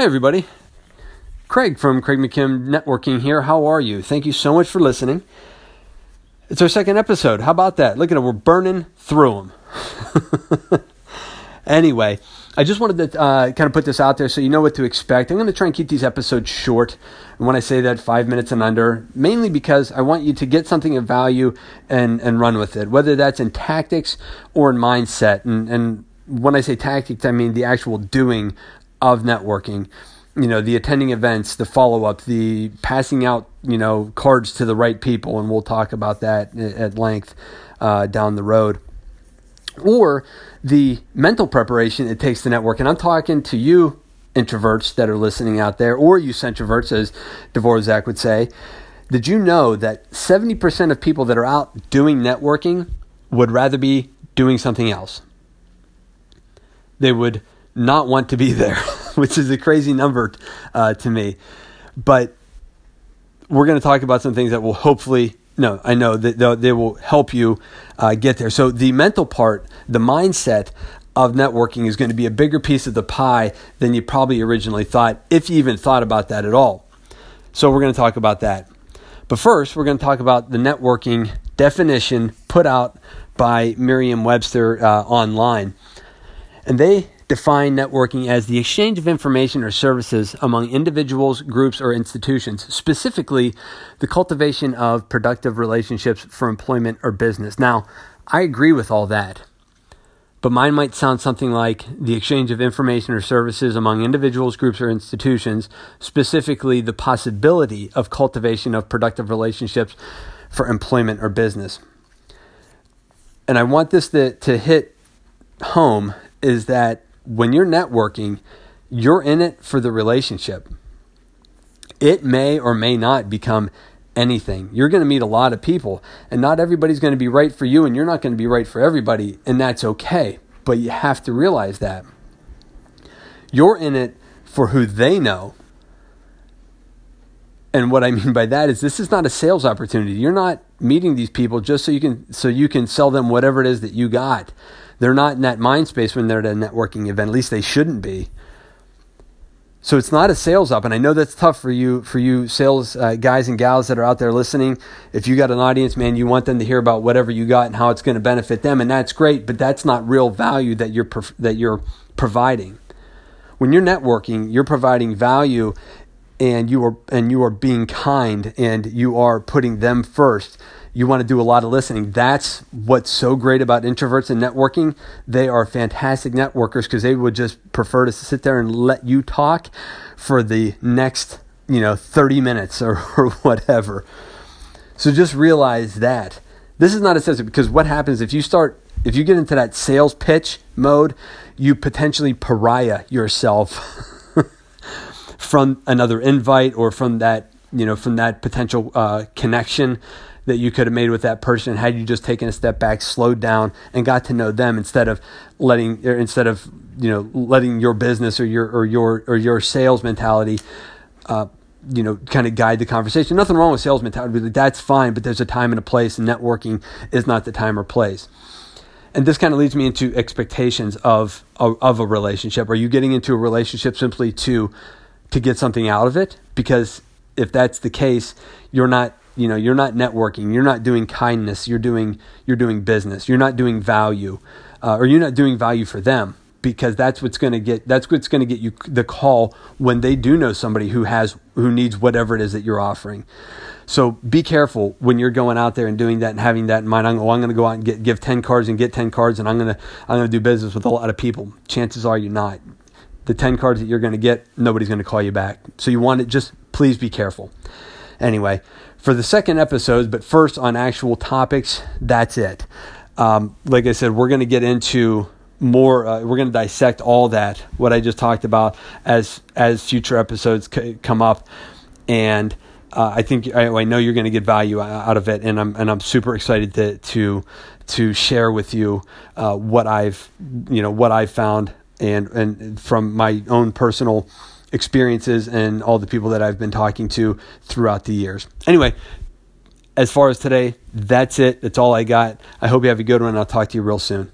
Hey, everybody. Craig from Craig McKim Networking here. How are you? Thank you so much for listening. It's our second episode. How about that? Look at it. We're burning through them. anyway, I just wanted to uh, kind of put this out there so you know what to expect. I'm going to try and keep these episodes short. And when I say that, five minutes and under, mainly because I want you to get something of value and, and run with it, whether that's in tactics or in mindset. And, and when I say tactics, I mean the actual doing of networking you know the attending events the follow-up the passing out you know cards to the right people and we'll talk about that at length uh, down the road. Or the mental preparation it takes to network and i'm talking to you introverts that are listening out there or you centroverts as dvorak would say. Did you know that 70% of people that are out doing networking would rather be doing something else? They would not want to be there, which is a crazy number uh, to me. But we're going to talk about some things that will hopefully, no, I know that they will help you uh, get there. So the mental part, the mindset of networking is going to be a bigger piece of the pie than you probably originally thought, if you even thought about that at all. So we're going to talk about that. But first, we're going to talk about the networking definition put out by Merriam Webster uh, online. And they define networking as the exchange of information or services among individuals, groups, or institutions, specifically the cultivation of productive relationships for employment or business. Now, I agree with all that, but mine might sound something like the exchange of information or services among individuals, groups, or institutions, specifically the possibility of cultivation of productive relationships for employment or business. And I want this to, to hit home is that when you're networking, you're in it for the relationship. It may or may not become anything. You're going to meet a lot of people, and not everybody's going to be right for you, and you're not going to be right for everybody, and that's okay. But you have to realize that. You're in it for who they know. And what I mean by that is this is not a sales opportunity. You're not meeting these people just so you can so you can sell them whatever it is that you got. They're not in that mind space when they're at a networking event. At least they shouldn't be. So it's not a sales up, and I know that's tough for you for you sales uh, guys and gals that are out there listening. If you got an audience, man, you want them to hear about whatever you got and how it's going to benefit them, and that's great. But that's not real value that you're that you're providing. When you're networking, you're providing value, and you are and you are being kind, and you are putting them first you want to do a lot of listening. That's what's so great about introverts and networking. They are fantastic networkers because they would just prefer to sit there and let you talk for the next, you know, 30 minutes or, or whatever. So just realize that. This is not a sense because what happens if you start if you get into that sales pitch mode, you potentially pariah yourself from another invite or from that, you know, from that potential uh, connection that you could have made with that person had you just taken a step back, slowed down, and got to know them instead of letting instead of you know letting your business or your or your or your sales mentality. Uh, you know, kind of guide the conversation. Nothing wrong with sales mentality. That's fine, but there's a time and a place, and networking is not the time or place. And this kind of leads me into expectations of, of, of a relationship. Are you getting into a relationship simply to to get something out of it? Because if that's the case, you're not you know you're not networking you're not doing kindness you're doing you're doing business you're not doing value uh, or you're not doing value for them because that's what's going to get that's what's going to get you the call when they do know somebody who has who needs whatever it is that you're offering. So be careful when you're going out there and doing that and having that in mind. I'm, oh, I'm going to go out and get give 10 cards and get 10 cards and I'm going to I'm going to do business with a lot of people. Chances are you're not the 10 cards that you're going to get nobody's going to call you back so you want to just please be careful anyway for the second episode, but first on actual topics, that's it. Um, like I said, we're going to get into more. Uh, we're going to dissect all that what I just talked about as as future episodes c- come up, and uh, I think I, I know you're going to get value out of it, and I'm and I'm super excited to to to share with you uh, what I've you know what I've found and and from my own personal experiences and all the people that I've been talking to throughout the years. Anyway, as far as today, that's it. That's all I got. I hope you have a good one. I'll talk to you real soon.